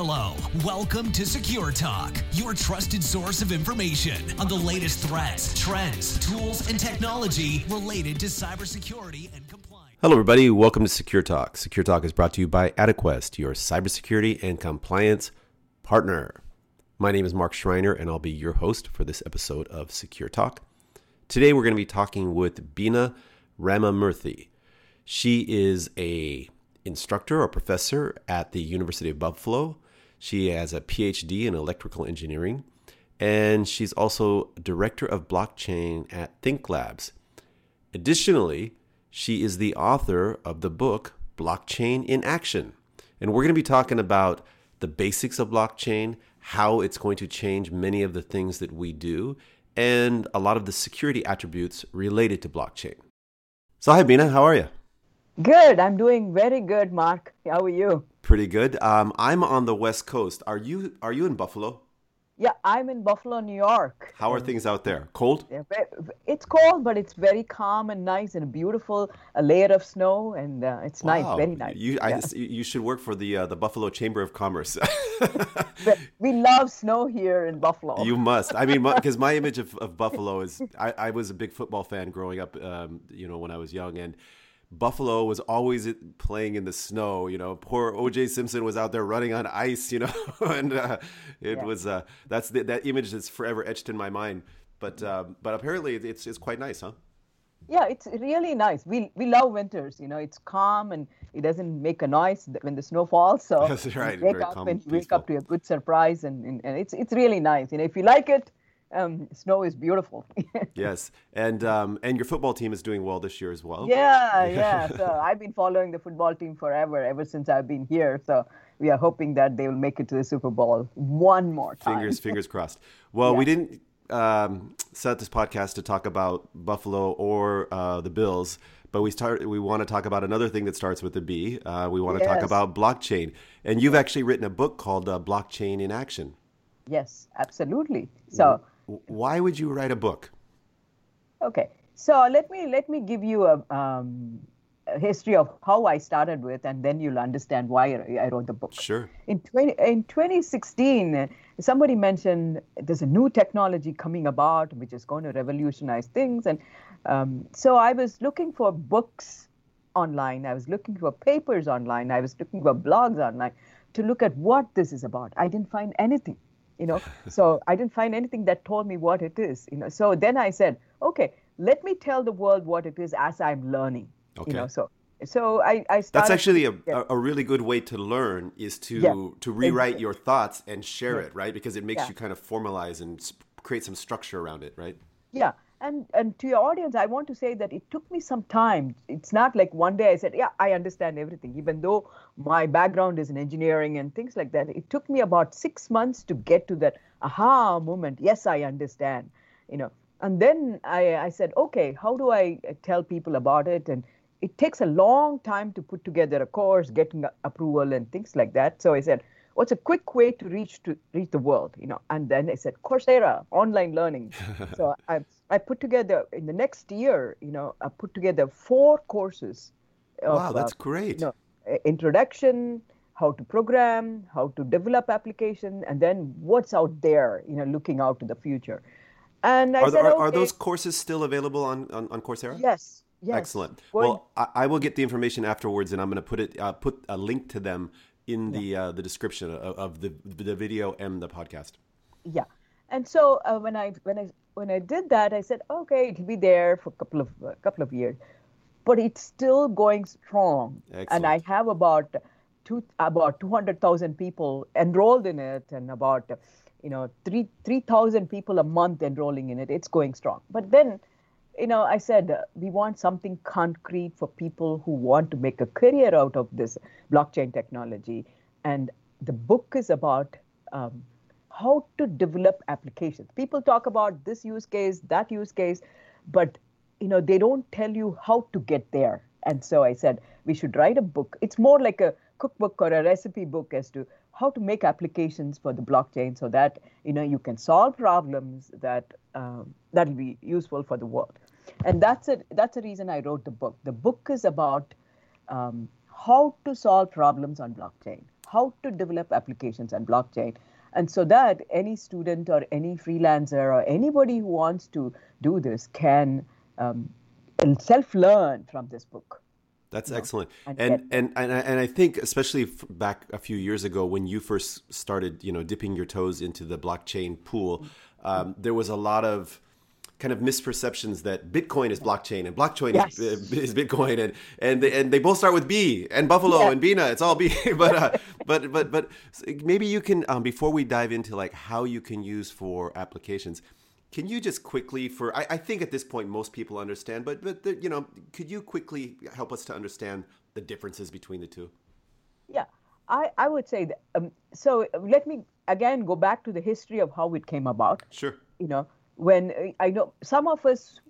Hello, welcome to Secure Talk, your trusted source of information on the latest threats, trends, tools, and technology related to cybersecurity and compliance. Hello, everybody. Welcome to Secure Talk. Secure Talk is brought to you by Adequest, your cybersecurity and compliance partner. My name is Mark Schreiner, and I'll be your host for this episode of Secure Talk. Today, we're going to be talking with Bina Ramamurthy. She is a instructor or professor at the University of Buffalo. She has a PhD in electrical engineering, and she's also director of blockchain at Think Labs. Additionally, she is the author of the book Blockchain in Action. And we're going to be talking about the basics of blockchain, how it's going to change many of the things that we do, and a lot of the security attributes related to blockchain. So, hi, Bina, how are you? Good. I'm doing very good, Mark. How are you? Pretty good. Um, I'm on the West Coast. Are you Are you in Buffalo? Yeah, I'm in Buffalo, New York. How are things out there? Cold? It's cold, but it's very calm and nice and beautiful. A layer of snow, and uh, it's wow. nice, very nice. You, yeah. I, you should work for the uh, the Buffalo Chamber of Commerce. we love snow here in Buffalo. You must. I mean, because my, my, image of, of Buffalo is I, I, was a big football fan growing up. Um, you know, when I was young, and Buffalo was always playing in the snow. You know, poor OJ Simpson was out there running on ice. You know, and uh, it yeah. was uh, that's the, that image that's forever etched in my mind. But uh, but apparently it's it's quite nice, huh? Yeah, it's really nice. We we love winters. You know, it's calm and it doesn't make a noise when the snow falls. So that's right. You wake Very up calm, and wake up to a good surprise, and, and, and it's it's really nice. You know, if you like it, um, snow is beautiful. yes, and um, and your football team is doing well this year as well. Yeah, yeah. so I've been following the football team forever, ever since I've been here. So we are hoping that they will make it to the Super Bowl one more time. Fingers, fingers crossed. Well, yeah. we didn't um, set this podcast to talk about Buffalo or uh, the Bills. But we start. We want to talk about another thing that starts with a B. Uh, we want to yes. talk about blockchain, and you've actually written a book called uh, "Blockchain in Action." Yes, absolutely. So, why would you write a book? Okay, so let me let me give you a, um, a, history of how I started with, and then you'll understand why I wrote the book. Sure. In 20, in 2016, somebody mentioned there's a new technology coming about which is going to revolutionize things, and um, so I was looking for books online. I was looking for papers online. I was looking for blogs online to look at what this is about. I didn't find anything you know so i didn't find anything that told me what it is you know so then i said okay let me tell the world what it is as i'm learning okay. you know so so I, I started, That's actually a, yeah. a really good way to learn is to yeah. to rewrite exactly. your thoughts and share yeah. it, right? Because it makes you kind of formalize and create some structure around it, right? Yeah, and and to your audience, I want to say that it took me some time. It's not like one day I said, yeah, I understand everything. Even though my background is in engineering and things like that, it took me about six months to get to that aha moment. Yes, I understand. You know, and then I, I said, okay, how do I uh, tell people about it? And it takes a long time to put together a course, getting approval and things like that. So I said, what's a quick way to reach to reach the world? You know, and then I said, Coursera, online learning. so I I put together in the next year, you know, I put together four courses. Of, wow, that's great. You know, introduction, how to program, how to develop application, and then what's out there, you know, looking out to the future. And I are, said, are, okay. are those courses still available on, on, on Coursera? Yes. Yes. Excellent. Well, I, I, will get the information afterwards, and I'm going to put it uh, put a link to them in the yeah. uh, the description of, of, the the video and the podcast. Yeah, and so uh, when I when I when I did that, I said, okay, it'll be there for a couple of a couple of years, but it's still going strong, Excellent. and I have about two about two hundred thousand people enrolled in it, and about you know three three thousand people a month enrolling in it. It's going strong, but then. You know, I said uh, we want something concrete for people who want to make a career out of this blockchain technology. And the book is about um, how to develop applications. People talk about this use case, that use case, but you know they don't tell you how to get there. And so I said we should write a book. It's more like a cookbook or a recipe book as to how to make applications for the blockchain so that you know you can solve problems that um, that'll be useful for the world. And that's a that's a reason I wrote the book. The book is about um, how to solve problems on blockchain how to develop applications on blockchain. And so that any student or any freelancer or anybody who wants to do this can um, self learn from this book. That's excellent, and and, and and and I think especially back a few years ago when you first started, you know, dipping your toes into the blockchain pool, um, there was a lot of kind of misperceptions that Bitcoin is blockchain and blockchain yes. is, is, Bitcoin and and they, and they both start with B and Buffalo yeah. and Bina. It's all B. but uh, but but but maybe you can um, before we dive into like how you can use for applications. Can you just quickly, for I, I think at this point most people understand, but but the, you know, could you quickly help us to understand the differences between the two? Yeah, I I would say that. Um, so let me again go back to the history of how it came about. Sure. You know, when uh, I know some of us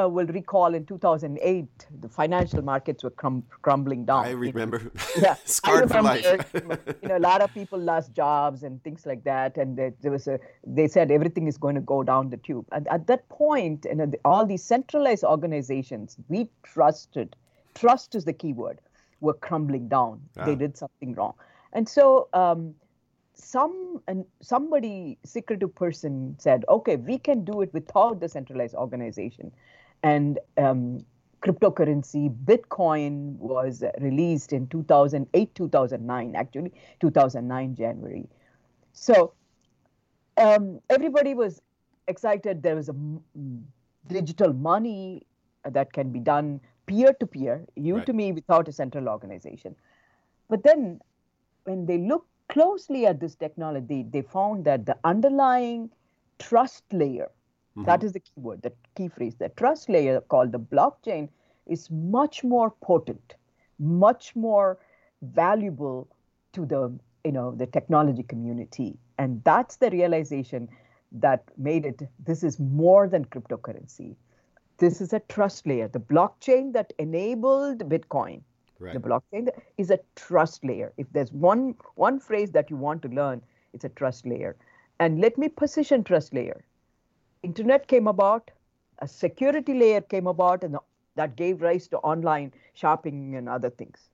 uh, will recall in 2008 the financial markets were crum- crumbling down. I remember. Yeah, scarred for life. you know, a lot of people lost jobs and things like that, and there, there was a. They said everything is going to go down the tube. And at that point, you know, all these centralized organizations we trusted, trust is the key word, were crumbling down. Ah. They did something wrong, and so. Um, some and somebody secretive person said okay we can do it without the centralized organization. And um, cryptocurrency bitcoin was released in 2008 2009 actually 2009 january. So um, everybody was excited. There was a digital money that can be done peer to peer you right. to me without a central organization. But then when they looked closely at this technology they found that the underlying trust layer Mm-hmm. That is the key word, the key phrase. The trust layer called the blockchain is much more potent, much more valuable to the you know the technology community, and that's the realization that made it. This is more than cryptocurrency. This is a trust layer. The blockchain that enabled Bitcoin, right. the blockchain is a trust layer. If there's one one phrase that you want to learn, it's a trust layer. And let me position trust layer internet came about, a security layer came about, and that gave rise to online shopping and other things,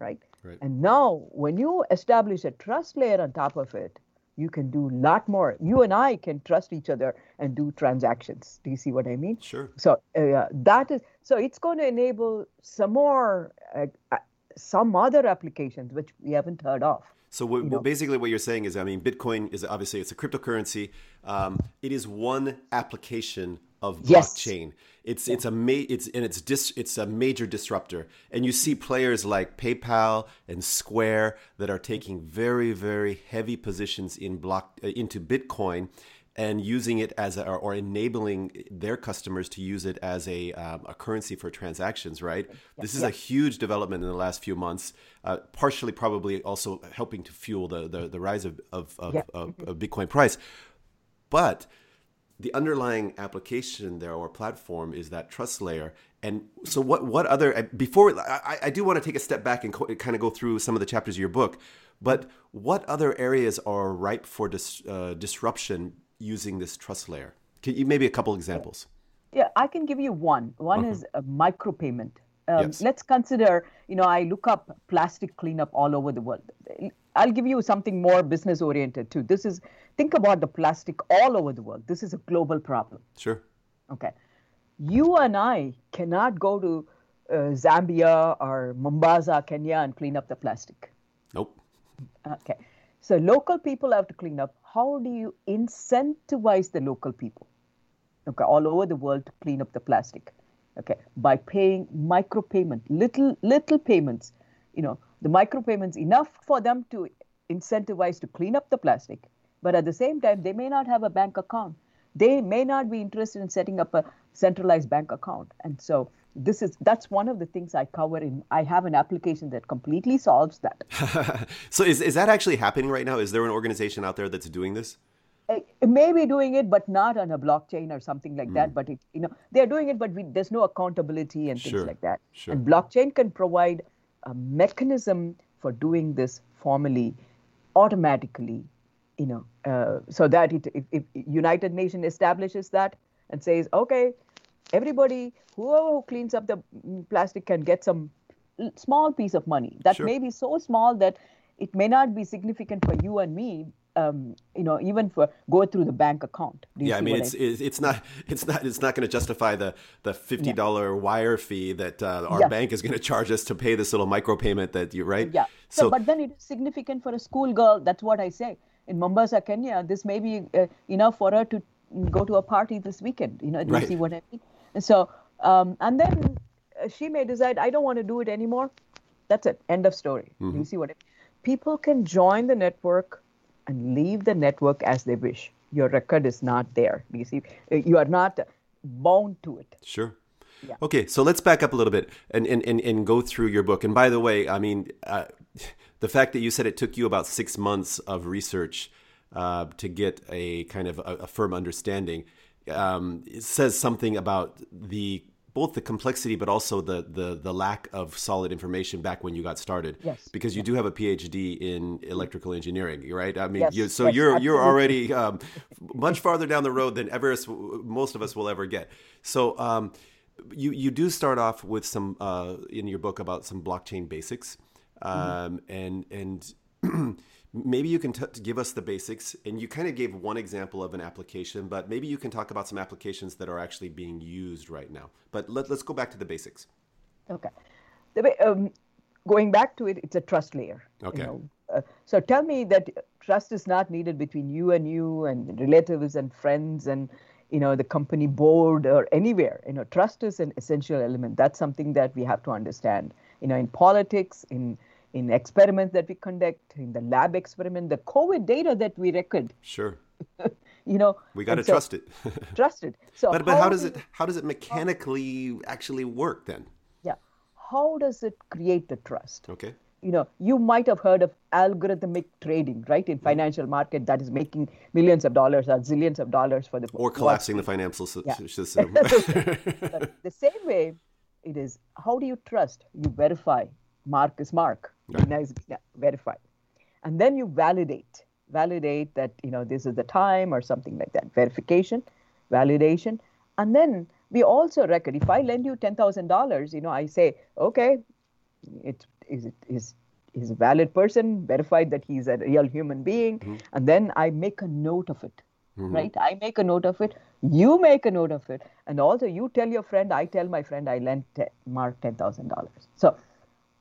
right? right? And now, when you establish a trust layer on top of it, you can do a lot more. You and I can trust each other and do transactions. Do you see what I mean? Sure. So uh, that is so it's going to enable some more, uh, uh, some other applications which we haven't heard of. So what, basically, what you're saying is, I mean, Bitcoin is obviously it's a cryptocurrency. Um, it is one application of yes. blockchain. It's yeah. it's a ma- it's and it's dis- it's a major disruptor. And you see players like PayPal and Square that are taking very very heavy positions in block uh, into Bitcoin and using it as a, or enabling their customers to use it as a, um, a currency for transactions right? This is a huge development in the last few months uh, partially probably also helping to fuel the, the, the rise of, of, of, of, of bitcoin price. But the underlying application there or platform is that trust layer. And so what what other before i, I do want to take a step back and co- kind of go through some of the chapters of your book but what other areas are ripe for dis, uh, disruption using this trust layer? Can you maybe a couple examples? Yeah, I can give you one. One uh-huh. is a micropayment. Um, yes. Let's consider, you know, I look up plastic cleanup all over the world. I'll give you something more business oriented too. This is, think about the plastic all over the world. This is a global problem. Sure. Okay. You and I cannot go to uh, Zambia or Mombasa, Kenya, and clean up the plastic. Nope. Okay. So local people have to clean up. How do you incentivize the local people, okay, all over the world to clean up the plastic? Okay, by paying micropayment, little little payments. You know, the micropayments enough for them to incentivize to clean up the plastic, but at the same time, they may not have a bank account. They may not be interested in setting up a centralized bank account, and so this is that's one of the things I cover in I have an application that completely solves that. so is is that actually happening right now? Is there an organization out there that's doing this? Uh, it may be doing it, but not on a blockchain or something like mm. that. But it, you know, they're doing it, but we, there's no accountability and things sure. like that. Sure. And blockchain can provide a mechanism for doing this formally, automatically, you know, uh, so that it, if, if United Nations establishes that and says, okay, everybody, whoever cleans up the plastic can get some small piece of money that sure. may be so small that it may not be significant for you and me um, you know, even for go through the bank account. Yeah, I mean, it's, I mean? it's not it's not it's not going to justify the the fifty dollar yeah. wire fee that uh, our bank is going to charge us to pay this little micropayment that you right. Yeah. So, so, but then it is significant for a schoolgirl. That's what I say. In Mombasa, Kenya, this may be uh, enough for her to go to a party this weekend. You know, do right. you see what I mean? So, um, and then uh, she may decide, I don't want to do it anymore. That's it. End of story. Mm-hmm. You see what I mean? People can join the network and leave the network as they wish. Your record is not there. You see, uh, you are not bound to it. Sure. Yeah. Okay, so let's back up a little bit and, and, and, and go through your book. And by the way, I mean, uh, the fact that you said it took you about six months of research uh, to get a kind of a, a firm understanding um, says something about the both the complexity but also the, the the lack of solid information back when you got started. Yes. Because you yes. do have a PhD in electrical engineering, right? I mean, yes. you, so yes, you're absolutely. you're already um, much farther down the road than ever most of us will ever get. So um, you you do start off with some uh, in your book about some blockchain basics, mm-hmm. and and maybe you can t- give us the basics and you kind of gave one example of an application but maybe you can talk about some applications that are actually being used right now. But let, us go back to the basics. Okay. Um, going back to it it's a trust layer okay. you know? uh, so tell me that trust is not needed between you and you and relatives and friends and you know the company board or anywhere. You know trust is an essential element. That's something that we have to understand. You know in politics in in experiments that we conduct, in the lab experiment, the COVID data that we record. Sure. you know, we got to so, trust it. trust it. So, but but how, how does it how does it mechanically actually work then? Yeah, how does it create the trust? Okay. You know, you might have heard of algorithmic trading, right? In mm-hmm. financial market, that is making millions of dollars or zillions of dollars for the or collapsing the financial yeah. system. the same way, it is how do you trust? You verify. Mark is Mark Right. Now verified. And then you validate, validate that, you know, this is the time or something like that. Verification, validation. And then we also record, if I lend you $10,000, you know, I say, okay, it is it is is a valid person, verified that he's a real human being, mm-hmm. and then I make a note of it. Mm-hmm. Right? I make a note of it. You make a note of it, and also you tell your friend. I tell my friend I lent Mark ten thousand dollars. So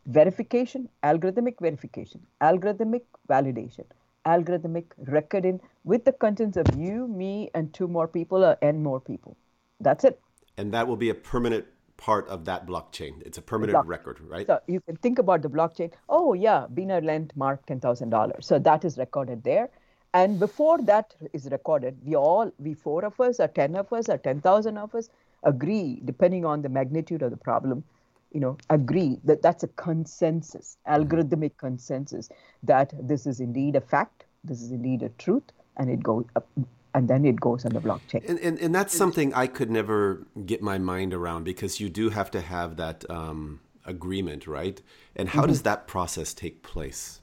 verification, algorithmic verification, algorithmic validation, algorithmic recording with the contents of you, me, and two more people or n more people. That's it. And that will be a permanent part of that blockchain. It's a permanent record, right? So you can think about the blockchain. Oh yeah, Bina lent Mark ten thousand dollars. So that is recorded there. And before that is recorded, we all, we four of us, or ten of us, or ten thousand of us, agree, depending on the magnitude of the problem, you know agree that that's a consensus algorithmic consensus that this is indeed a fact this is indeed a truth and it goes up and then it goes on the blockchain. And, and, and that's something i could never get my mind around because you do have to have that um, agreement right? And how mm-hmm. does that process take place?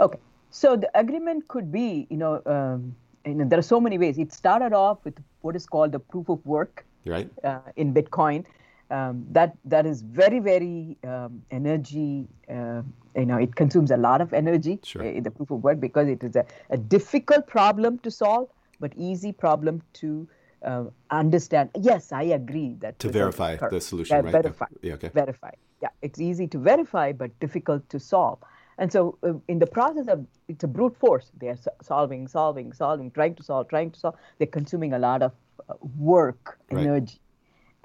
Okay. So the agreement could be you know um, and there are so many ways. It started off with what is called the proof of work right. uh, in bitcoin um, that that is very very um, energy uh, you know it consumes a lot of energy sure. in the proof of work because it is a, a difficult problem to solve but easy problem to uh, understand. Yes i agree that to verify the solution yeah, right? verify. Yeah, okay. verify. Yeah it's easy to verify but difficult to solve. And so uh, in the process of it's a brute force. They're solving solving solving trying to solve trying to solve. They're consuming a lot of uh, work energy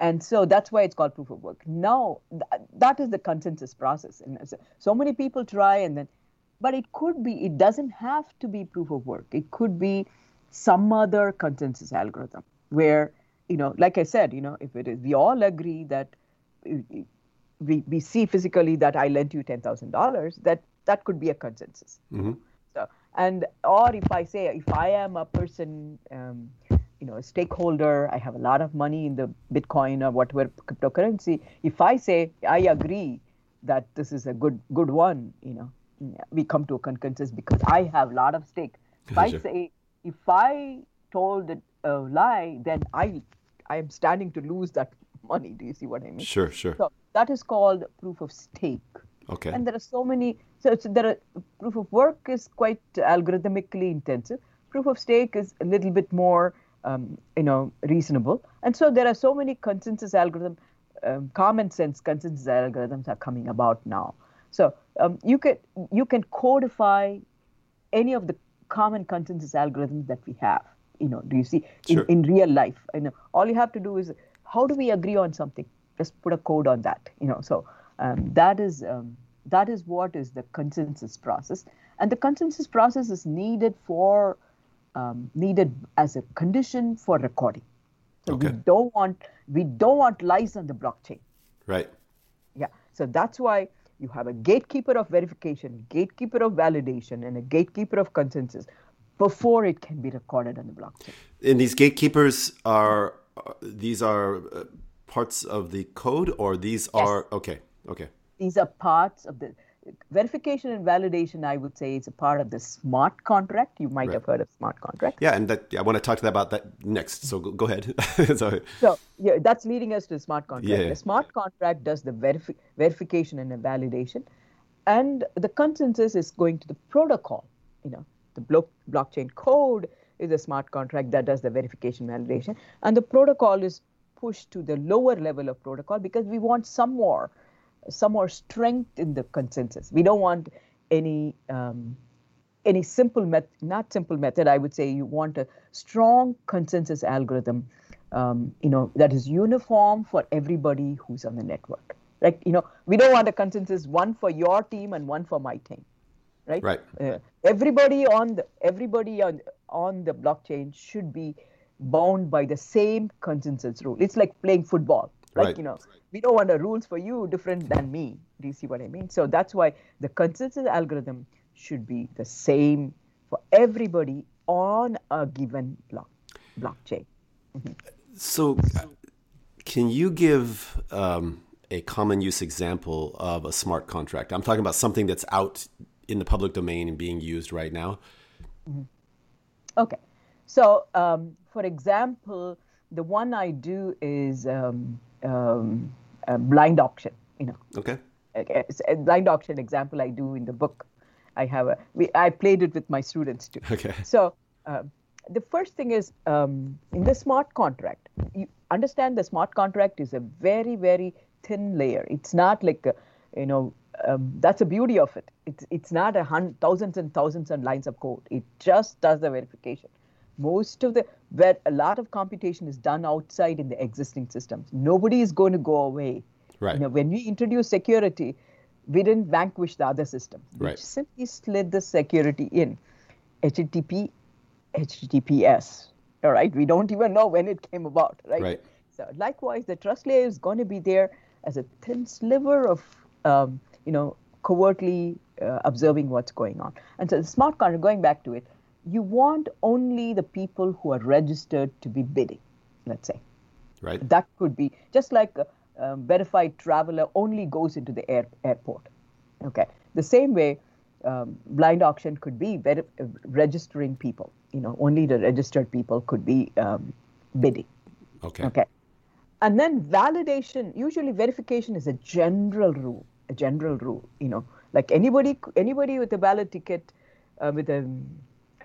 and so that's why it's called proof of work. Now, th- that is the consensus process. And so many people try and then, but it could be, it doesn't have to be proof of work. It could be some other consensus algorithm where, you know, like I said, you know, if it is, we all agree that we, we see physically that I lent you $10,000, that that could be a consensus. Mm-hmm. So, and, or if I say, if I am a person, um, you know a stakeholder i have a lot of money in the bitcoin or whatever cryptocurrency if i say i agree that this is a good good one you know we come to a consensus because i have a lot of stake if i say if i told a lie then i i am standing to lose that money do you see what i mean sure sure so that is called proof of stake Okay. And there are so many. So it's, there are proof of work is quite algorithmically intensive. Proof of stake is a little bit more, um, you know, reasonable. And so there are so many consensus algorithm, um, common sense consensus algorithms are coming about now. So um, you can you can codify any of the common consensus algorithms that we have. You know, do you see in, Sure. in real life? You know, all you have to do is how do we agree on something? Just put a code on that. You know, so um, that is um, that is what is the consensus process, and the consensus process is needed for um, needed as a condition for recording. So we don't want we don't want lies on the blockchain. Right. Yeah. So that's why you have a gatekeeper of verification, gatekeeper of validation, and a gatekeeper of consensus before it can be recorded on the blockchain. And these gatekeepers are these are uh, parts of the code, or these are okay. Okay. These are parts of the verification and validation. I would say is a part of the smart contract. You might have heard of smart contract. Yeah, and that I want to talk to that about that next. So go, go ahead. Sorry. So yeah, that's leading us to the smart contract. Yeah. The smart contract does the verifi- verification and the validation, and the consensus is going to the protocol. You know, the blo- blockchain code is a smart contract that does the verification validation, and the protocol is pushed to the lower level of protocol because we want some more, some more strength in the consensus. We don't want any. Um, any simple method, not simple method, I would say you want a strong consensus algorithm, um, you know, that is uniform for everybody who's on the network. Like, you know, we don't want a consensus one for your team and one for my team, right? Right. Uh, everybody on the everybody on on the blockchain should be bound by the same consensus rule. It's like playing football. Like, Right. you know, we don't want the rules for you different than me. Do you see what I mean? So that's why the consensus algorithm should be the same for everybody on a given block blockchain. So, uh, can you give um, a common use example of a smart contract? I'm talking about something that's out in the public domain and being used right now. Okay. So, um, for example, the one I do is um, um, a blind auction. You know, Okay. Okay, a blind auction example I do in the book. I have a we, I played it with my students too. Okay. So um, the first thing is um, in the smart contract. You understand the smart contract is a very very thin layer. It's not like a, you know um, that's the beauty of it. It's it's not a hundred thousands and thousands and lines of code. It just does the verification. Most of the where a lot of computation is done outside in the existing systems. Nobody is going to go away. Right. You know, when we introduced security, we didn't vanquish the other system. We Right. simply slid the security in. HTTP, HTTPS. All right. We don't even know when it came about. Right. Right. So likewise, the trust layer is going to be there as a thin sliver of, um, you know, covertly uh, observing what's going on. And so the smart contract, going back to it, you want only the people who are registered to be bidding. Let's say Right. that could be just like a um, verified traveler only goes into the air, airport. Okay. The same way, um, blind auction could be ver- uh, registering people. You know, only the registered people could be um, bidding. Okay. Okay. And then validation, usually verification is a general rule, a general rule, you know, like anybody, anybody with a ballot ticket, uh, with a,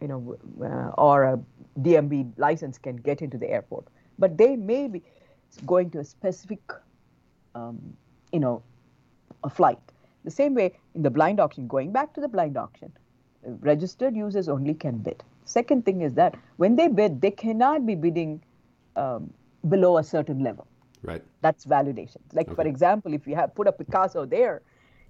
you know, uh, or a DMV license can get into the airport, but they may be going to a specific, um, you know, a flight. The same way in the blind auction, going back to the blind auction, registered users only can bid. Second thing is that when they bid, they cannot be bidding um, below a certain level. Right. That's validation. Like for example, if you have put a Picasso there,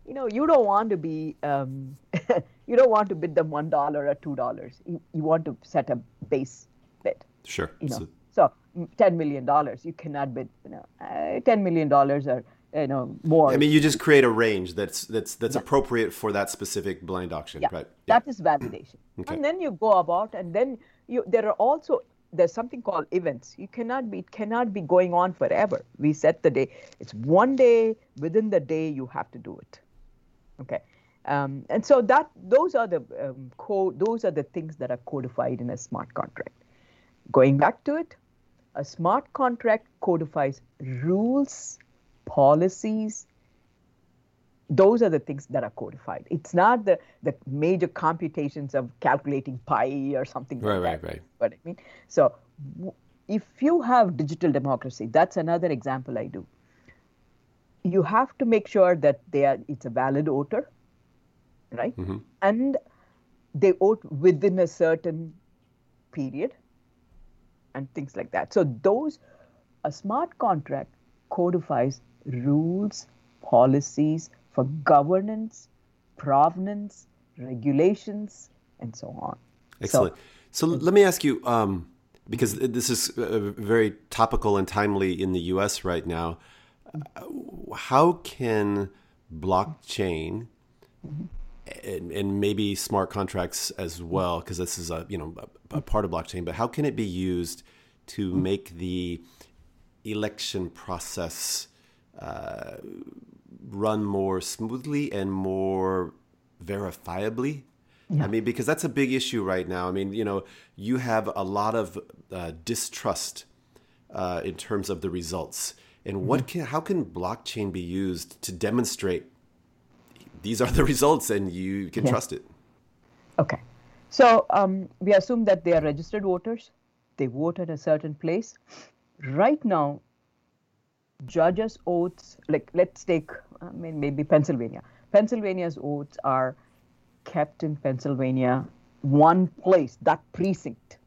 you know you don't want to be um, you don't want to bid them one dollar or two dollars. You, you want to set a base bid. Sure. You know, So- so mm, ten million dollars you cannot bid. You know, uh, ten million dollars or you know more. I mean, you just create a range that's that's that's appropriate for that specific blind auction, yeah, right? Yeah. that is validation. Okay. And then you go about, and then you there are also there's something called events. You cannot be it cannot be going on forever. We set the day. It's one day within the day you have to do it. Okay. Um, and so that those are the um, co- those are the things that are codified in a smart contract. Going back to it, a smart contract codifies rules, policies, those are the things that are codified. It's not the, the major computations of calculating pi or something right, like right, that. Right, right, What I mean. So if you have digital democracy, that's another example I do. You have to make sure that they are, it's a valid voter, right? Mm-hmm. And they vote within a certain period and things like that. So those, a smart contract codifies rules, policies for governance, provenance, regulations, and so on. Excellent. So, so let me ask you, um, because this is uh, very topical and timely in the U.S. right now. How can blockchain mm-hmm. And, and, maybe smart contracts as well, because this is a you know a, a, part of blockchain, but how can it be used to make the election process uh, run more smoothly and more verifiably? Yeah. I mean, because that's a big issue right now. I mean, you know, you have a lot of uh, distrust uh, in terms of the results. And mm-hmm. what can, how can blockchain be used to demonstrate these are the results and you can yeah. trust it? Okay. So um, we assume that they are registered voters. They vote at a certain place. Right now, judges' oaths, like let's take, I mean, maybe Pennsylvania. Pennsylvania's oaths are kept in Pennsylvania, one place, that precinct.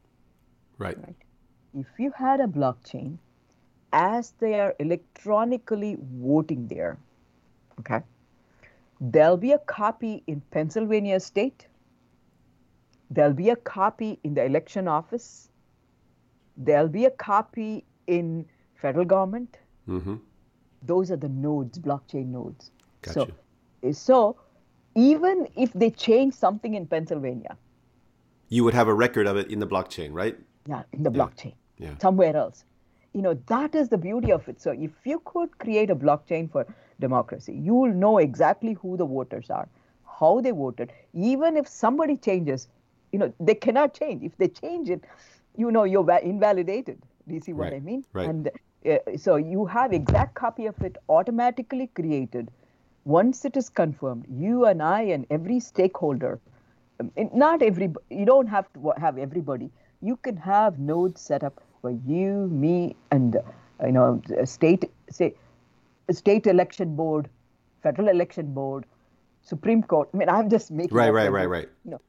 Right. right. If you had a blockchain, as they are electronically voting there, okay, there'll be a copy in Pennsylvania state, there'll be a copy in the election office, there'll be a copy in federal government. Mm-hmm. Those are the nodes, blockchain nodes. Gotcha. So, so even if they change something in Pennsylvania, you would have a record of it in the blockchain, right? Yeah, in the yeah. blockchain. Yeah. Somewhere else. You know, that is the beauty of it. So if you could create a blockchain for democracy, you will know exactly who the voters are, how they voted. Even if somebody changes, you know, they cannot change. If they change it, you know, you're invalidated. Do you see what right. I mean? Right. And uh, so you have exact copy of it automatically created once it is confirmed, you and I and every stakeholder, um, not every, you don't have to have everybody. You can have nodes set up for you, me, and you know, state, say, state election board, federal election board, Supreme Court. I mean, I'm just making right, right, right, right. You know,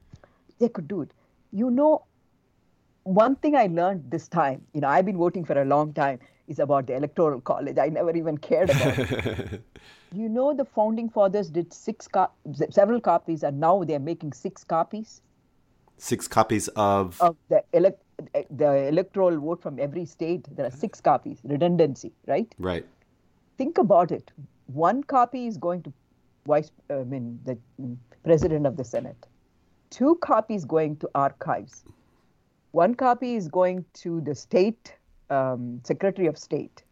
they could do it. You know, one thing I learned this time, you know, I've been voting for a long time, is about the electoral college. I never even cared about it. you know, the founding fathers did six co- several copies, and now they're making six copies. Six copies of of the elect the electoral vote from every state. There are six copies. Redundancy, right? Right. Think about it. One copy is going to vice, I mean, the president of the Senate. Two copies going to archives. One copy is going to the state um, Secretary of State.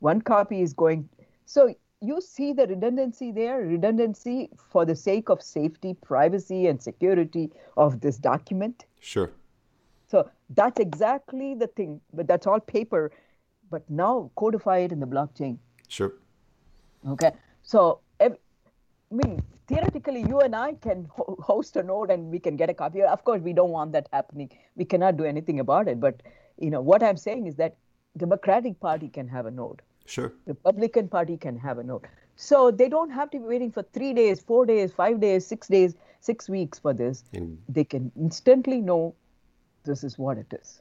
One copy is going. So you see the redundancy there, redundancy for the sake of safety, privacy, and security of this document. Sure. So that's exactly the thing, but that's all paper. But now codify it in the blockchain. Sure. Okay. So, I mean, theoretically, you and I can ho- host a node and we can get a copy. Of course, we don't want that happening. We cannot do anything about it. But you know what I'm saying is that Democratic Party can have a node. Sure. Republican Party can have a node. So they don't have to be waiting for three days, four days, five days, six days, six weeks for this. They can instantly know this is what it is.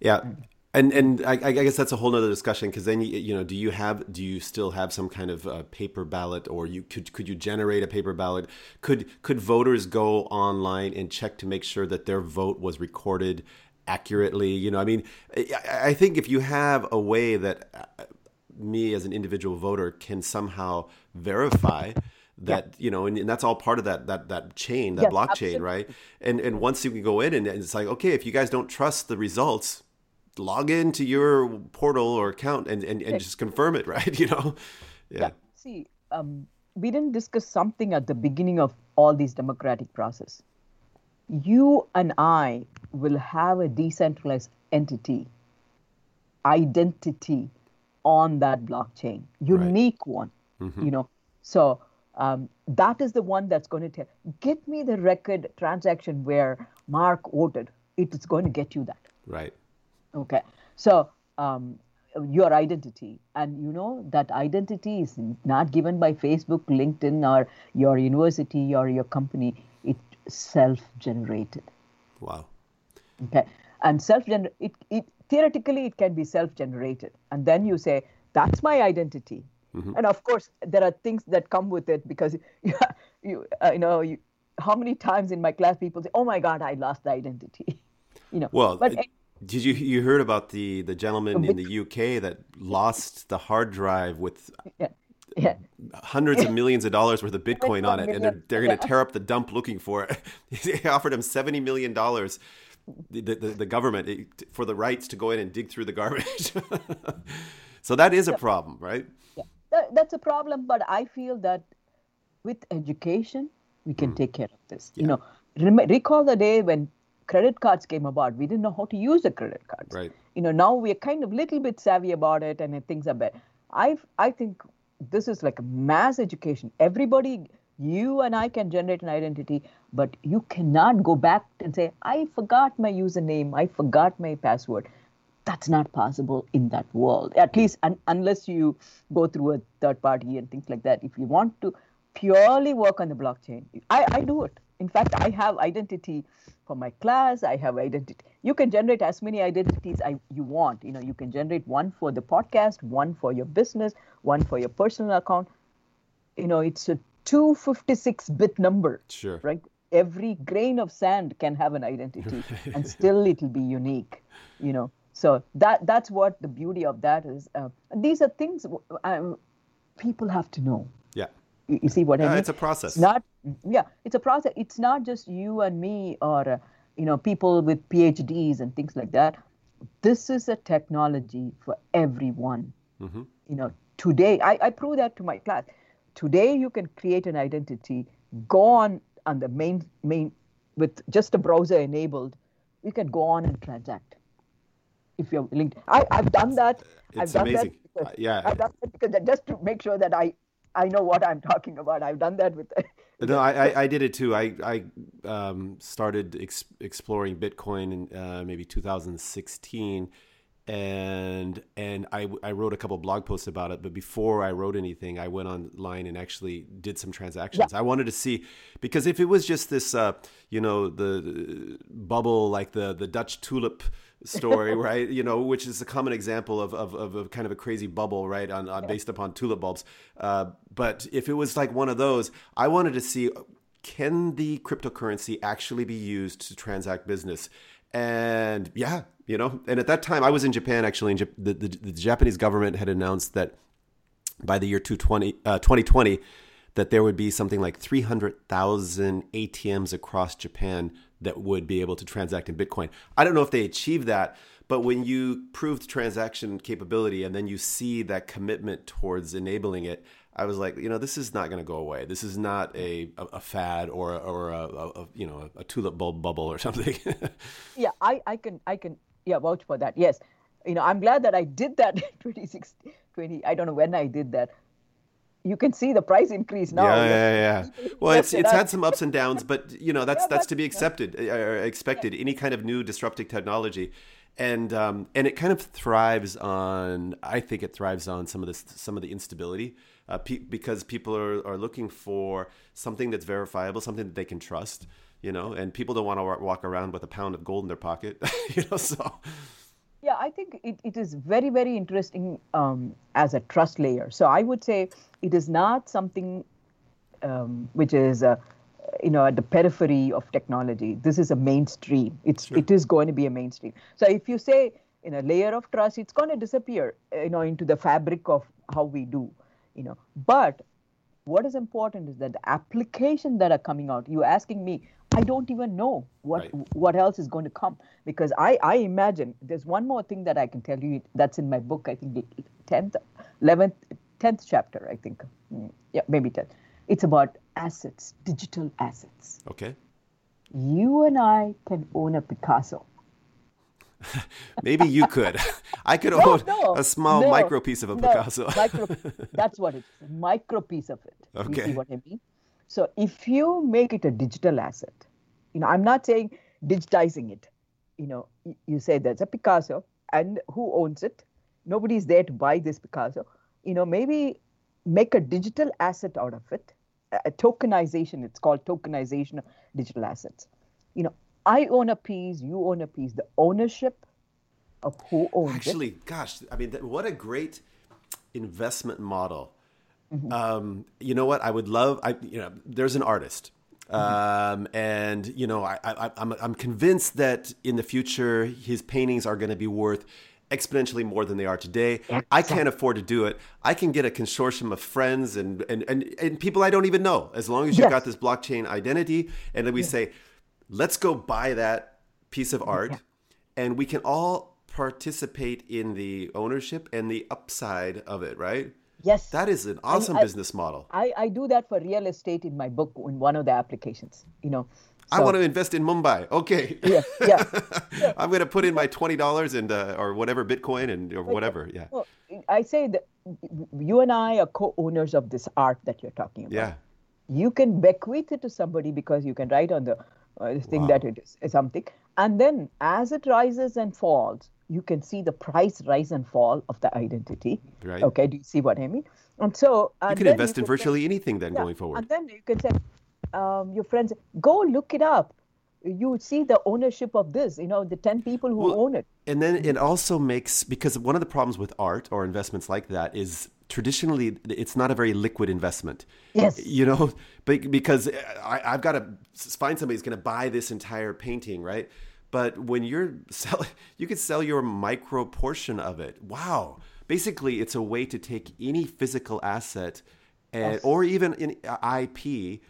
Yeah. Mm. And and I, I guess that's a whole other discussion because then you, you know do you have do you still have some kind of uh, paper ballot or you could could you generate a paper ballot could could voters go online and check to make sure that their vote was recorded accurately. You know, I mean, I think if you have a way that uh, me as an individual voter can somehow verify that yeah. you know and, and, that's all part of that that that chain that yes, blockchain absolutely. right and and once you can go in and, and it's like okay if you guys don't trust the results log into your portal or account and and, and just confirm it right you know yeah, yeah. see um, we didn't discuss something at the beginning of all these democratic process you and I will have a decentralized entity, identity on that blockchain, unique right. one. Mm-hmm. You know, so um, that is the one that's going to tell. Get me the record transaction where Mark voted. It is going to get you that. Right. Okay. So um, your identity, and you know that identity is not given by Facebook, LinkedIn, or your university or your company. It's self-generated. Wow. Okay. And self-gener it, it theoretically it can be self-generated, and then you say that's my identity. Mm-hmm. And of course, there are things that come with it because you, you, uh, you know, you, how many times in my class people say, "Oh my God, I lost the identity," you know. Well, but, it, did you you heard about the the gentleman in the UK that lost the hard drive with yeah, yeah. hundreds of millions of dollars worth of Bitcoin on it, and they're they're going to tear up the dump looking for it. they offered him seventy million dollars. The, the, the government for the rights to go in and dig through the garbage. so that is a problem, right? Yeah, that, that's a problem. But I feel that with education, we can mm. take care of this. Yeah. You know, rem- recall the day when credit cards came about, we didn't know how to use the credit cards. Right. You know, now we're kind of little bit savvy about it, and things are better. I I think this is like a mass education. Everybody, you and I can generate an identity, but you cannot go back and say, I forgot my username, I forgot my password. That's not possible in that world, at hmm. least un- unless you go through a third party and things like that. If you want to purely work on the blockchain, I, I do it. In fact, I have identity for my class. I have identity. You can generate as many identities I, you want. You know you can generate one for the podcast one for your business one for your personal account. You know it's a 256 bit number sure. right? Every grain of sand can have an identity and still it'll be unique you know? So that that's what the beauty of that is. Uh, these are things um, people have to know you, see what yeah, I mean? It's a process. It's not, yeah, it's a process. It's not just you and me or, uh, you know, people with PhDs and things like that. This is a technology for everyone. Mm-hmm. You know, today, I, I prove that to my class. Today, you can create an identity, go on on the main, main, with just a browser enabled, you can go on and transact if you're linked. I, I've done that. It's I've done amazing. That because, yeah. I've done that because just to make sure that I I know what I'm talking about. I've done that with. no, I, I, I did it too. I I um, started ex- exploring Bitcoin in uh, maybe 2016, and and I I wrote a couple blog posts about it. But before I wrote anything, I went online and actually did some transactions. Yeah. I wanted to see because if it was just this, uh, you know, the bubble like the the Dutch tulip story, right? You know, which is a common example of, of, of, a kind of a crazy bubble, right? On, on based upon tulip bulbs. Uh, but if it was like one of those, I wanted to see can the cryptocurrency actually be used to transact business? And yeah, you know, and at that time I was in Japan actually. In the, the, the Japanese government had announced that by the year 220, uh, 2020, that there would be something like 300,000 ATMs across Japan that would be able to transact in Bitcoin. I don't know if they achieved that, but when you proved transaction capability and then you see that commitment towards enabling it, I was like, you know, this is not going to go away. This is not a, a, a fad or or a, a, you know a tulip bulb bubble or something. yeah, I, I can I can yeah vouch for that. Yes, you know, I'm glad that I did that in 2016, 20. I don't know when I did that, you can see the price increase now. Yeah, yeah, yeah. Well, it's it's had some ups and downs, but you know that's yeah, that's to be accepted, uh, expected. Any kind of new disruptive technology, and um, and it kind of thrives on. I think it thrives on some of this some of the instability, uh, pe- because people are are looking for something that's verifiable, something that they can trust. You know, and people don't want to walk around with a pound of gold in their pocket. you know, so. Yeah, I think it, it is very, very interesting um, as a trust layer. So I would say it is not something um, which is, uh, you know, at the periphery of technology. This is a mainstream. It's sure. it is going to be a mainstream. So if you say in a layer of trust, it's going to disappear, you know, into the fabric of how we do, you know. But what is important is that the application that are coming out. You asking me, I don't even know what right. what else is going to come because I I imagine there's one more thing that I can tell you that's in my book. I think the tenth, eleventh, tenth chapter. I think, mm, yeah, maybe tenth. It's about assets, digital assets. Okay. You and I can own a Picasso. Maybe you could. I could No, own no, a small no, micro piece of a no, Picasso. micro, that's what it is. Micro piece of it. You Okay. see what I mean? So if you make it a digital asset, you know, I'm not saying digitizing it. You know, you say that's a Picasso and who owns it? Nobody's there to buy this Picasso. You know, maybe make a digital asset out of it. A tokenization, it's called tokenization of digital assets. You know, I own a piece, you own a piece. The ownership of who owns it. Actually, gosh, I mean, what a great investment model. Um, you know what? I would love. I you know, there's an artist, um, and you know, I, I, I'm I'm convinced that in the future his paintings are going to be worth exponentially more than they are today. I can't afford to do it. I can get a consortium of friends and and and, and people I don't even know. As long as you've Yes. got this blockchain identity, and then we say, let's go buy that piece of art and we can all participate in the ownership and the upside of it, right? Yes. That is an awesome I- business model. I, I do that for real estate in my book in one of the applications. You know, I want to invest in Mumbai. Okay. yeah, yeah. I'm going to put in my $20 and uh, or whatever Bitcoin and or whatever. Yeah. Well, I say that you and I are co-owners of this art that you're talking about. Yeah. You can bequeath it to somebody because you can write on the uh, thing Wow. that it is something, and then as it rises and falls, you can see the price rise and fall of the identity. Right. Okay. Do you see what I mean? And so You can invest in can say- virtually anything then Yeah, going forward. And then you can say, um, your friends, go look it up. You see the ownership of this. You know, the ten people who Well, own it. And then it also makes because one of the problems with art or investments like that is traditionally it's not a very liquid investment. Yes. You know, but because I, I've got to find somebody who's going to buy this entire painting, right? But when you're selling, you could sell your micro portion of it. Wow. Basically, it's a way to take any physical asset and, or even in IP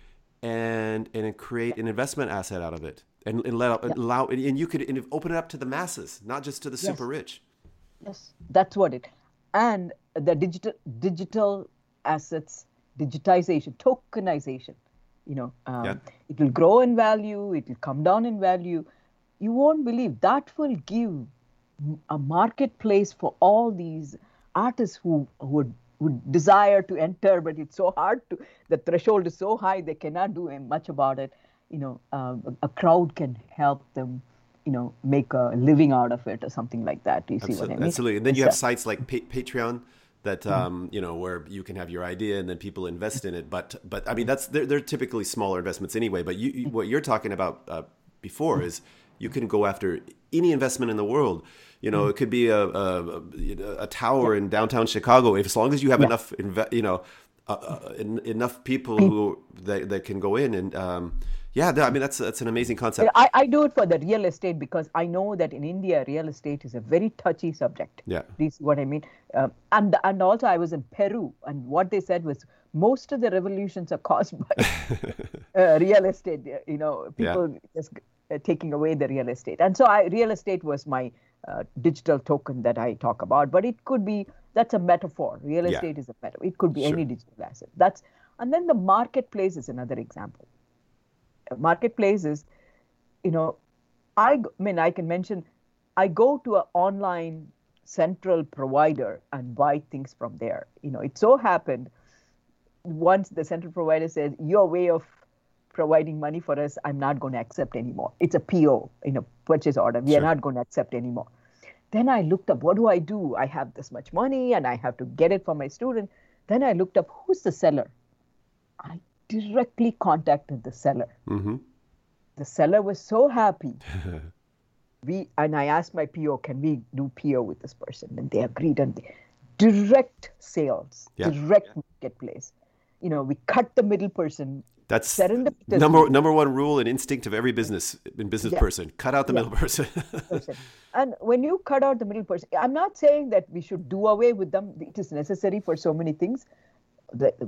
and and create an investment asset out of it and, and let allow and you could and open it up to the masses, not just to the super rich. Yes, that's what it. And the digital digital assets, digitization, tokenization. You know, um, Yeah. it will grow in value. It will come down in value. You won't believe that will give a marketplace for all these artists who would would desire to enter, but it's so hard to. The threshold is so high they cannot do much about it. You know, um, a crowd can help them. You know, make a living out of it or something like that. Do you see what I mean? Absolutely. And then you have sites like pa- Patreon that Mm-hmm. um, you know where you can have your idea and then people invest in it. But but I mean that's they're, they're typically smaller investments anyway. But you, you- what you're talking about uh, before is you can go after any investment in the world. You know, it could be a a, a, tower in downtown Chicago. If as long as you have enough, inve- you know, uh, uh, en- enough people who that, that can go in and um, yeah, I mean that's that's an amazing concept. I, I do it for the real estate because I know that in India, real estate is a very touchy subject. Yeah. You see what I mean? Um, and and also I was in Peru, and what they said was most of the revolutions are caused by uh, real estate. You know, people just uh, taking away the real estate, and so I real estate was my uh, digital token that I talk about. But it could be that's a metaphor. Real Yeah. estate is a metaphor. It could be Sure. any digital asset. That's and then the marketplace is another example Marketplace is, you know, I mean, I can mention, I go to an online central provider and buy things from there. You know, it so happened once the central provider says your way of providing money for us, I'm not going to accept anymore. It's a PO, you know, purchase order. We Sure. are not going to accept anymore. Then I looked up, what do I do? I have this much money and I have to get it for my student. Then I looked up, who's the seller? I directly contacted the seller. hmm The seller was so happy. we and I asked my PO, can we do PO with this person? And they agreed they, direct sales, Yeah. direct marketplace. You know, we cut the middle person. That's number number one rule and instinct of every business in business Yeah. person. Cut out the Yeah. middle person. and when you cut out the middle person, I'm not saying that we should do away with them. It is necessary for so many things.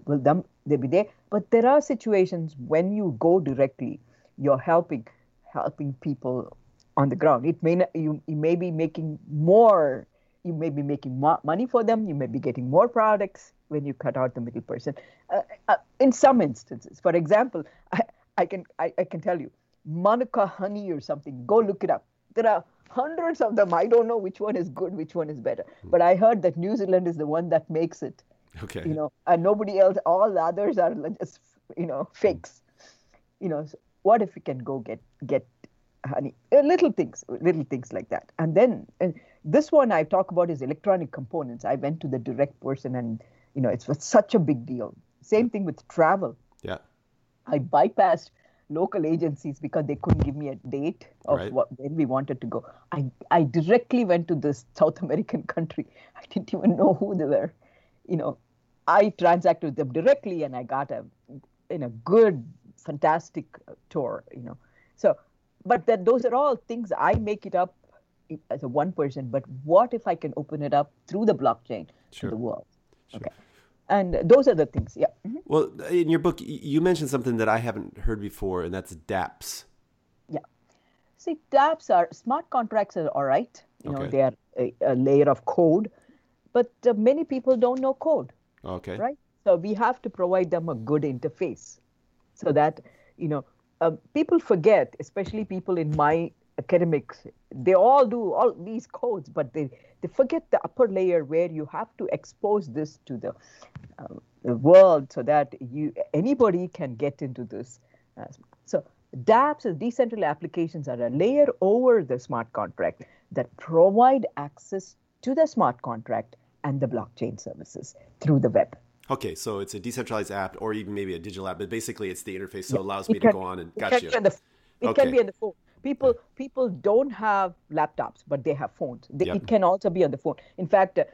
Will them they be there. But there are situations when you go directly, you're helping helping people on the ground. It may not, you you may be making more. You may be making more money for them. You may be getting more products when you cut out the middle person. Uh, uh, in some instances, for example, I, I can I, I can tell you, Manuka honey or something. Go look it up. There are hundreds of them. I don't know which one is good, which one is better. But I heard that New Zealand is the one that makes it. Okay. You know, and nobody else. All the others are just you know fakes. You know, so what if we can go get get honey? Uh, little things, little things like that. And then and this one I talk about is electronic components. I went to the direct person, and you know, it's was such a big deal. Same thing with travel. Yeah. I bypassed local agencies because they couldn't give me a date of Right. what when we wanted to go. I I directly went to this South American country. I didn't even know who they were. You know, I transacted with them directly, and I got a in a good, fantastic uh, tour. You know, so but that those are all things I make it up as a one person. But what if I can open it up through the blockchain Sure. to the world? sure. Okay, and those are the things. Yeah. Mhm. Well, in your book, you mentioned something that I haven't heard before, and that's DApps. Yeah. See, dApps are smart contracts are all right. You know, they are a, a layer of code, but uh, many people don't know code, Okay. right? So we have to provide them a good interface so that, you know, um, people forget, especially people in my academics, they all do all these codes, but they, they forget the upper layer where you have to expose this to the, um, the world so that you anybody can get into this. Uh, so dApps, as decentralized applications, are a layer over the smart contract that provide access to the smart contract and the blockchain services through the web. Okay, so it's a decentralized app, or even maybe a digital app, but basically it's the interface, so it allows me It to go on and it got can you. be on the, it Okay. can be on the phone. People people don't have laptops, but they have phones. They, Yep. It can also be on the phone. In fact, uh,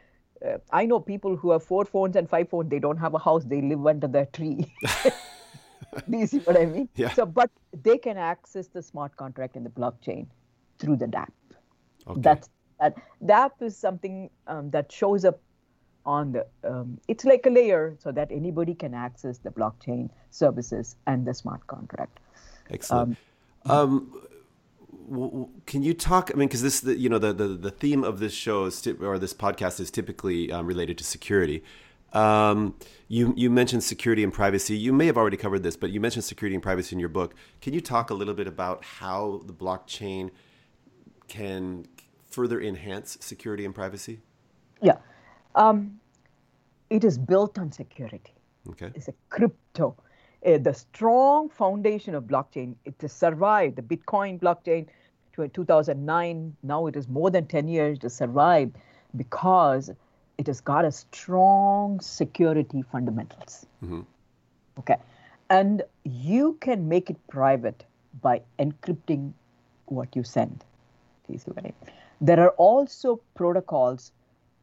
uh, I know people who have four phones and five phones. They don't have a house. They live under the tree. Do you see what I mean? Yeah. So, but they can access the smart contract in the blockchain through the DApp. Okay. That's that. DApp is something um, that shows up on the. Um, it's like a layer so that anybody can access the blockchain services and the smart contract. Excellent. Um, w- can you talk? I mean, because this, the, you know, the, the the theme of this show is or this podcast is typically um, related to security. Um, you you mentioned security and privacy. You may have already covered this, but you mentioned security and privacy in your book. Can you talk a little bit about how the blockchain can further enhance security and privacy? Yeah. Um, it is built on security. Okay. It's a crypto. Uh, the strong foundation of blockchain, it has survived. The Bitcoin blockchain to 2009, now it is more than 10 years to survive because it has got a strong security fundamentals. Okay. And you can make it private by encrypting what you send. Do you see what There are also protocols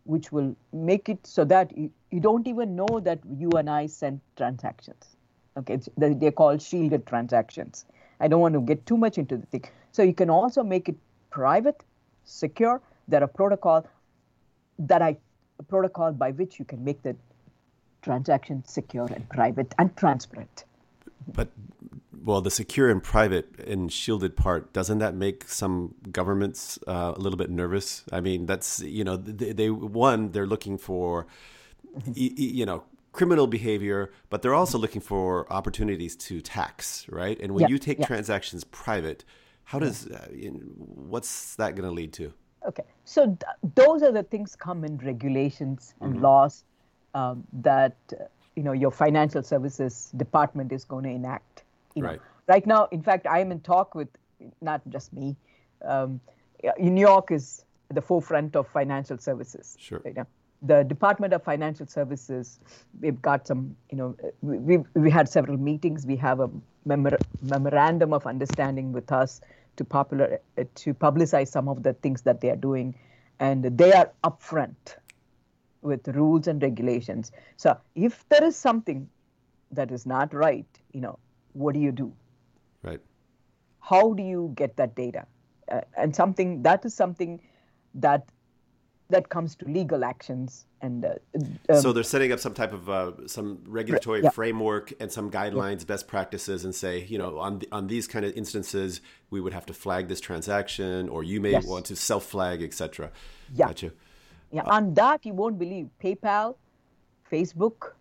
which will make it so that you, you don't even know that you and I sent transactions. Okay, they're called shielded transactions. I don't want to get too much into the thing. So you can also make it private, secure. There are protocol that I protocol by which you can make the transaction secure and private and transparent. But well, the secure and private and shielded part doesn't that make some governments uh, a little bit nervous? I mean, that's you know they, they one they're looking for y- you know criminal behavior, but they're also looking for opportunities to tax, right? And when Yeah, you take yeah. transactions private, how does uh, what's that going to lead to? Okay, so th- those are the things come in regulations and laws um, that uh, you know your financial services department is going to enact. You know, Right. right now, in fact, I am in talk with not just me. Um, New York is at the forefront of financial services. Sure. You know, the Department of Financial Services, we've got some. You know, we we, we had several meetings. We have a memor- memorandum of understanding with us to popular uh, to publicize some of the things that they are doing, and they are upfront with rules and regulations. So if there is something that is not right, you know, what do you do? Right. How do you get that data? Uh, and something that is something that that comes to legal actions and uh, um, so they're setting up some type of uh, some regulatory yeah. framework and some guidelines, best practices, and say, you know, on the, on these kind of instances, we would have to flag this transaction, or you may Yes. want to self flag, etc. Yeah. Got you. Yeah, on that you won't believe PayPal, Facebook,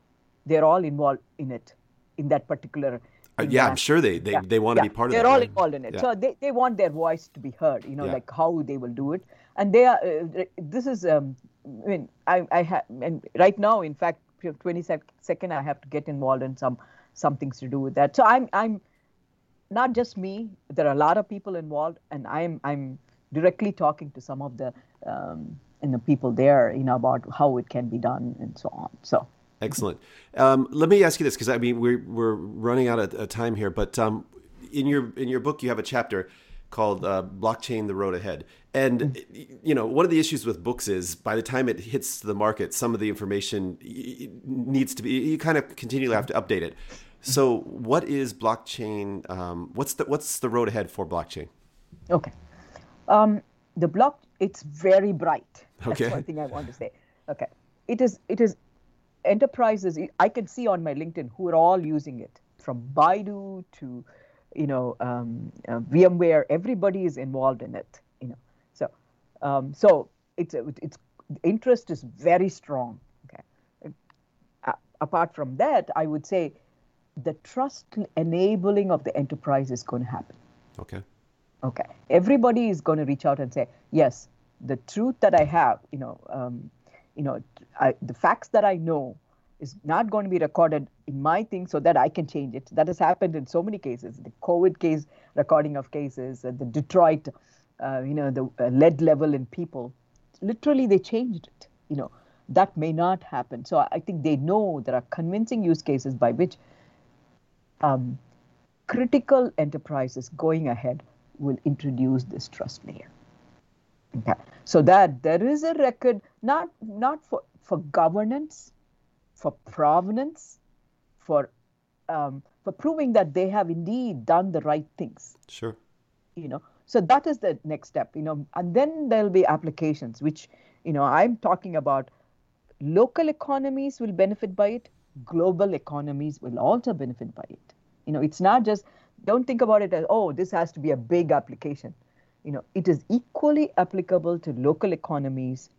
they're all involved in it, in that particular Uh, yeah, I'm sure they they, yeah, they want to yeah. be part of it. They're that. all right? involved in it. Yeah. So they, they want their voice to be heard, you know, like how they will do it. And they are, uh, this is, um, I mean, I, I have, and right now, in fact, 20 sec- second, I have to get involved in some, some things to do with that. So I'm, I'm not just me, there are a lot of people involved and I'm, I'm directly talking to some of the, um, and the people there, you know, about how it can be done and so on. So. Excellent. Um, let me ask you this, because I mean we're we're running out of, of time here, but um, in your in your book you have a chapter called uh, "Blockchain: The Road Ahead," and you know one of the issues with books is by the time it hits the market, some of the information needs to be you kind of continually have to update it. So, what is blockchain? Um, what's the what's the road ahead for blockchain? Okay. Um, the block, it's very bright. That's Okay. one thing I want to say. Okay. It is, it is enterprises, I can see on my LinkedIn who are all using it from Baidu to, you know, um, uh, VMware, everybody is involved in it, you know. So, um, so it's, it's, interest is very strong. Okay. Uh, apart from that, I would say the trust enabling of the enterprise is going to happen. Okay. Okay. Everybody is going to reach out and say, yes, the truth that I have, you know, um, you know, I, the facts that I know is not going to be recorded in my thing so that I can change it. That has happened in so many cases. The COVID case, recording of cases, uh, the Detroit, uh, you know, the uh, lead level in people, literally they changed it. You know, that may not happen. So I think they know there are convincing use cases by which um, critical enterprises going ahead will introduce this trust layer. Okay. So that there is a record, not not for, for governance, for provenance, for um, for proving that they have indeed done the right things. Sure. You know, so that is the next step. You know, and then there'll be applications, which you know I'm talking about. Local economies will benefit by it. Global economies will also benefit by it. You know, it's not just don't think about it as oh this has to be a big application you know it is equally applicable to local economies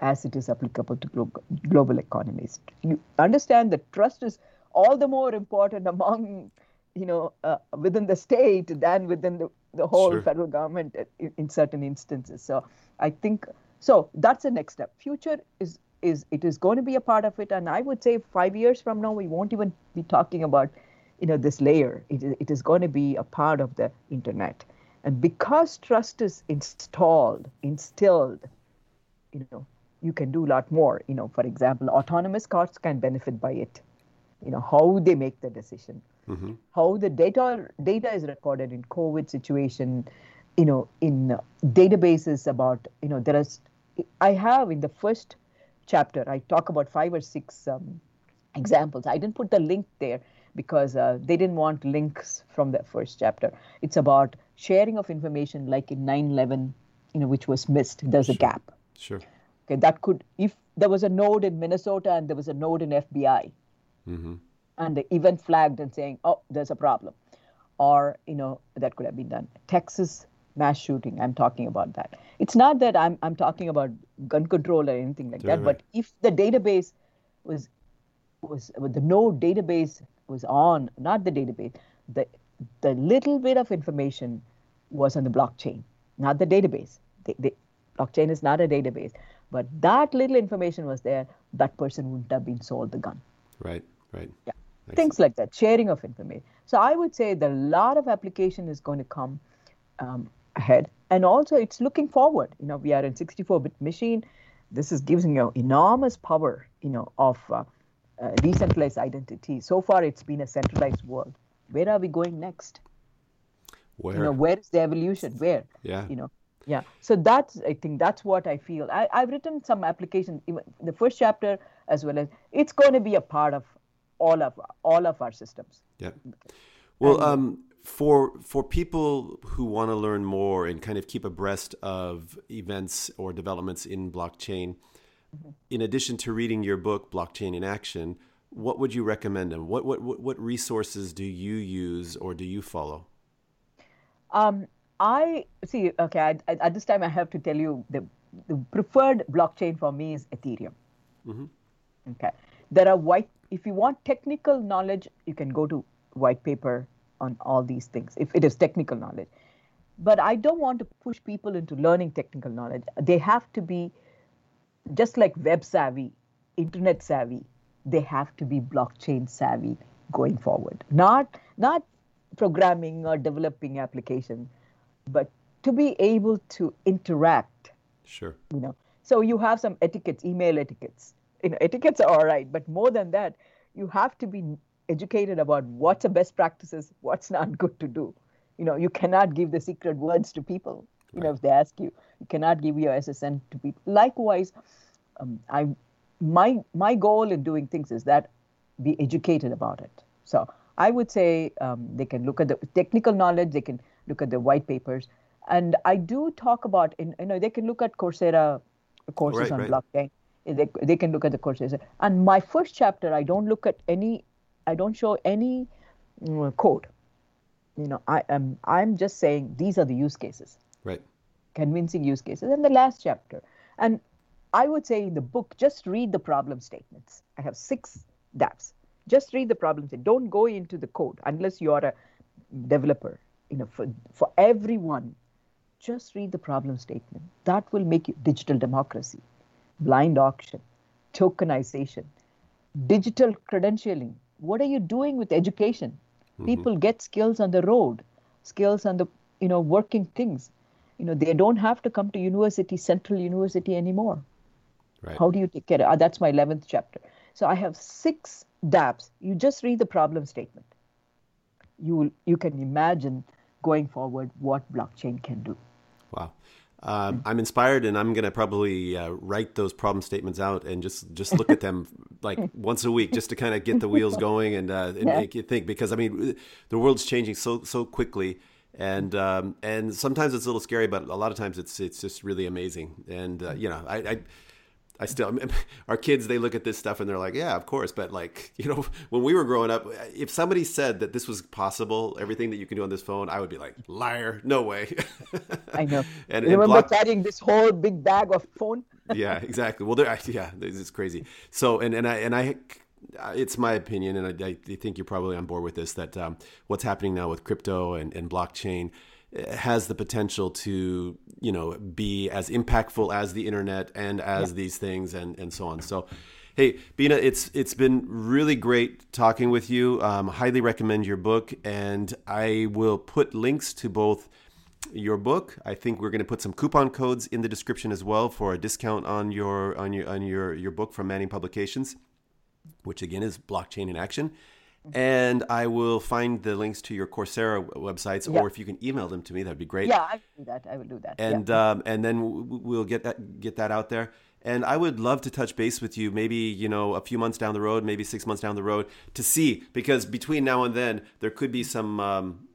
as it is applicable to glo- global economies. You understand that trust is all the more important among you know uh, within the state than within the, the whole Sure. federal government in, in certain instances. So i think so that's the next step. Future is is it is going to be a part of it. And i would say 5 years from now we won't even be talking about you know this layer. It, is- it is going to be a part of the internet and because trust is installed instilled you know you can do a lot more you know for example autonomous cars can benefit by it you know how they make the decision. How the data data is recorded in covid situation you know in databases about you know there is i have in the first chapter i talk about five or six um, examples. I didn't put the link there because uh, they didn't want links from the first chapter. It's about sharing of information like in 9-11 you know which was missed there's a gap. Sure. okay that could if there was a node in minnesota and there was a node in fbi mm-hmm. and the event flagged and saying oh there's a problem or you know that could have been done. Texas mass shooting i'm talking about that. It's not that i'm, I'm talking about gun control or anything like that Right, but if the database was was the node database was on not the database the the little bit of information was on the blockchain not the database. The, the blockchain is not a database but that little information was there. That person wouldn't have been sold the gun. Right. Right. yeah. Things like that sharing of information. So i would say that a lot of application is going to come um, ahead. And also it's looking forward. You know we are in 64-bit machine. This is giving you enormous power you know of uh, uh, decentralized identity. So far it's been a centralized world where are we going next? Where? you know where is the evolution? Where? Yeah. you know yeah. So that's i think that's what i feel. I, i've written some applications even the first chapter as well as it's going to be a part of all of all of our systems. Yeah. Well, um, for for people who want to learn more and kind of keep abreast of events or developments in blockchain, in addition to reading your book, Blockchain in Action, what would you recommend them? What what what, resources do you use or do you follow? um, i see okay I, I, at this time i have to tell you the, the preferred blockchain for me is ethereum okay there are white if you want technical knowledge you can go to white paper on all these things if it is technical knowledge. But I don't want to push people into learning technical knowledge. They have to be just like web savvy, internet savvy. They have to be blockchain savvy going forward. Not not programming or developing application, but to be able to interact. Sure. You know, so you have some etiquettes, email etiquettes. You know, etiquettes are all right, but more than that, you have to be educated about what's the best practices, what's not good to do. You know, you cannot give the secret words to people. You know, if they ask you, you cannot give your SSN to people. Likewise, um, I my my goal in doing things is that be educated about it. So I would say um, they can look at the technical knowledge, they can look at the white papers, and I do talk about in you know they can look at Coursera courses Right, on right. blockchain. They, they can look at the courses. And my first chapter, I don't look at any, I don't show any mm, code. You know, I am I'm just saying these are the use cases Right. convincing use cases and the last chapter and i would say in the book just read the problem statements. I have six dApps just read the problem statement. Don't go into the code unless you are a developer you know for, for everyone. Just read the problem statement. That will make you digital democracy blind auction tokenization digital credentialing. What are you doing with education? Mm-hmm. People get skills on the road skills on the you know working things. You know they don't have to come to university central university anymore Right. how do you take care of uh, that's my 11th chapter so i have six dApps you just read the problem statement you will you can imagine going forward what blockchain can do Wow. Um, I'm inspired, and I'm going to probably uh, write those problem statements out and just just look at them like once a week, just to kind of get the wheels going and, uh, and Yeah. make you think. Because I mean, the world's changing so so quickly, and um, and sometimes it's a little scary, but a lot of times it's it's just really amazing. And uh, you know, I. I I still, our kids, they look at this stuff and they're like, yeah, of course. But like, you know, when we were growing up, if somebody said that this was possible, everything that you can do on this phone, I would be like, liar, no way. i know and, and remember block, carrying this whole big bag of phone yeah, exactly. Well, there, yeah, this is crazy. So, and and I and I, it's my opinion, and I, I think you're probably on board with this that um, what's happening now with crypto and, and blockchain eh, has the potential to you know be as impactful as the internet and as these things and and so on. So. Hey, Bina, it's it's been really great talking with you. Um, highly recommend your book, and I will put links to both your book. I think we're going to put some coupon codes in the description as well for a discount on your on your on your your book from Manning Publications, which again is blockchain in action. And I will find the links to your Coursera websites, Yeah. or if you can email them to me, that'd be great. yeah i will do that i will do that yeah. And um, and then we'll get that get that out there. And I would love to touch base with you, maybe you know a few months down the road, maybe six months down the road, to see because between now and then there could be some um,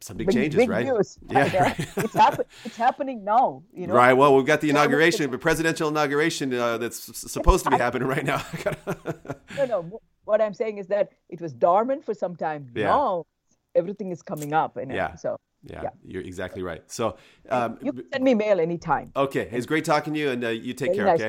some big, big, changes, big right? news Yeah, Yeah. right. it's, happen- it's happening now you know Right. Well, we've got the inauguration, the presidential inauguration uh, that's supposed to be happening right now. no no what i'm saying is that it was dormant for some time Yeah. now everything is coming up and Yeah. so yeah, Yeah. you're exactly right. So, um, you can send me mail anytime okay, it's great talking to you, and uh, you take Very care. nice. Okay.